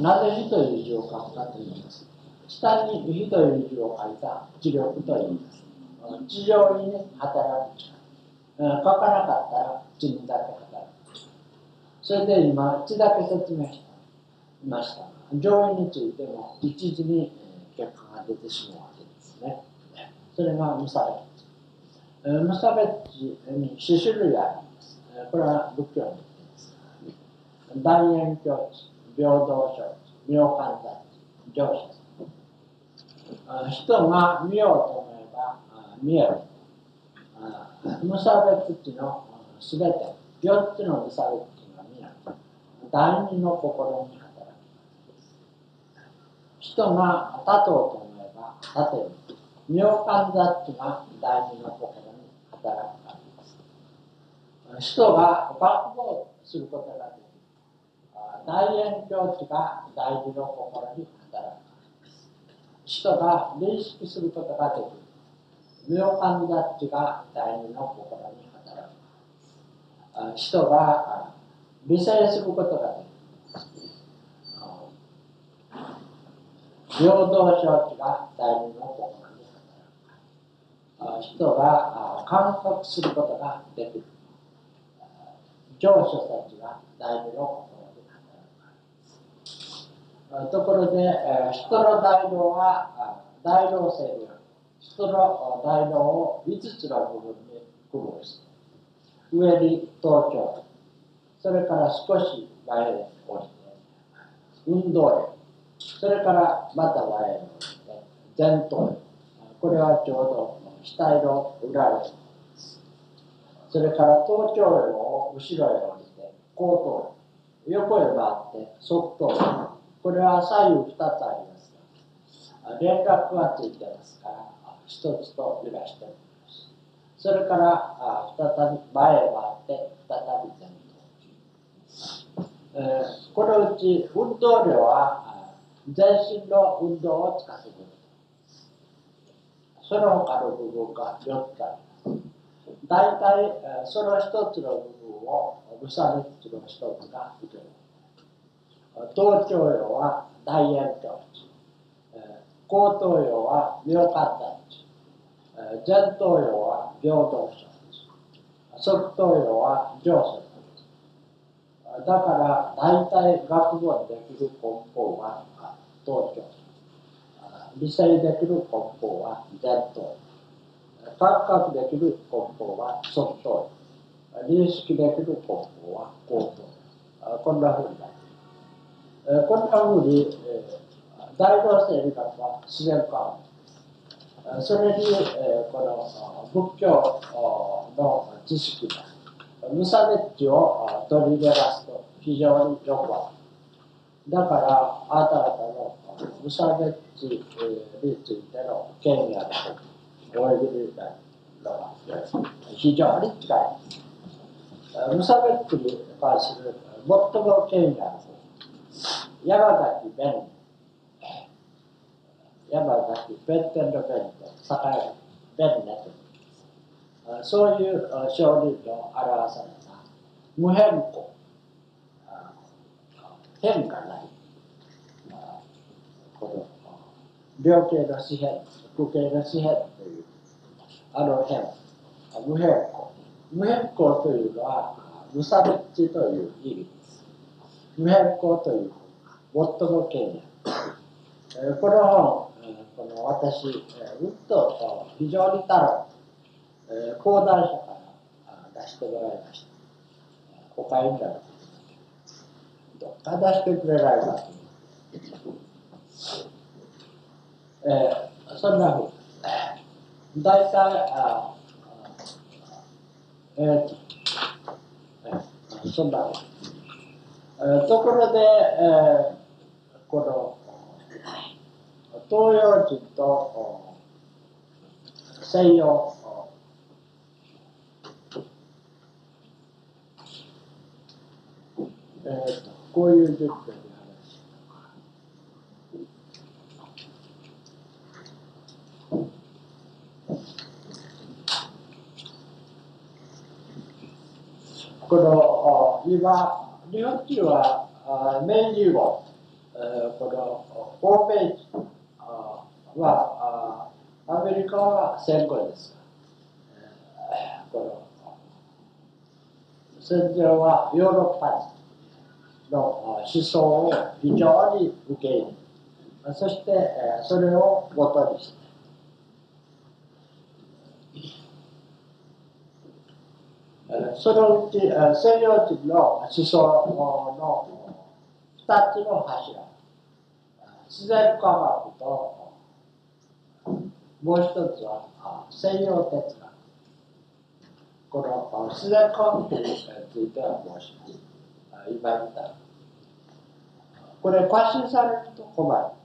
なぜ火という字を書くかと言います。下に火という字を書いた知力と言います。地上に、ね、働く力。書かなかったら地にだけ働く。それで今、地だけ説明していました。上位についても一時に結果が出てしまうわけですね。それが無差別。無差別に四種類あります。これは仏教に言ってます。大円境地、平等承知、妙観察、上司。人が見ようと思えば見える。無差別地のすべて、4つの無差別地が見える。第二の心に働きます人が立とうと思えば立てる。妙観察地が第二の心に働くからです。人が学校することができる。大円境地が第二の心に働く。人が認識することができる。妙観察地が第二の心に働く。人が理解することができる。平等承知が第二の心に働く。人が感覚することができる。上書たちが第二の心ところで、えー、人の大道は大道性である。人の大道を5つの部分に区分して、上に頭頂、それから少し前へ降りて、運動へ、それからまた前へ降りて、前頭へ。これはちょうど額の裏へ。それから頭頂へを後ろへ降りて、後頭へ。横へ回って側頭へ。これは左右2つありますが、連絡がついてますから、一つと揺らしております。それから再び前へ回って再び前頭。えー、このうち運動量は全身の運動をつかせる。その他の部分が4つあります。大体その一つの部分を無差別の一つが受ける。頭頂葉は大円鏡後頭葉は妙観察前頭葉は平等症側頭葉は上層だから大体学問できる根本は頭頂理性できる根本は前頭感覚できる根本は側頭認識できる根本は後頭こんなふうになえー、こんなふうに、大同性理学は自然化それに、この仏教の知識が無差別地を取り入れますと非常によく。だからあなた方の無差別地についての権威あることおいでいたのは非常に近い。無差別地に関する最も権威ある山崎弁。山崎弁天の弁と栄弁ねと。そういう少人の表された。無変更変化ない。この病形の紙幣空形の紙幣というあの変。無変更無変更というのは無差別という意味です。無変更という最も権威この本この私うんと非常に多論講談社から出してもらいましたお買いになるどっか出してくれないかとえー、そんなふうに大体あえー、えー、そんなふうえー、ところで、えーこの東洋人と西洋えーと、こういう順序で話この今日本人は明治以後えーこの欧米あはアメリカは戦後です、この戦場はヨーロッパの思想を非常に受け入れそしてえーそれを元にして。そのうち西洋人の思想のつの柱。自然科学ともう一つは専用哲学。この自然科学については申します。今言った。これ過信されると困る。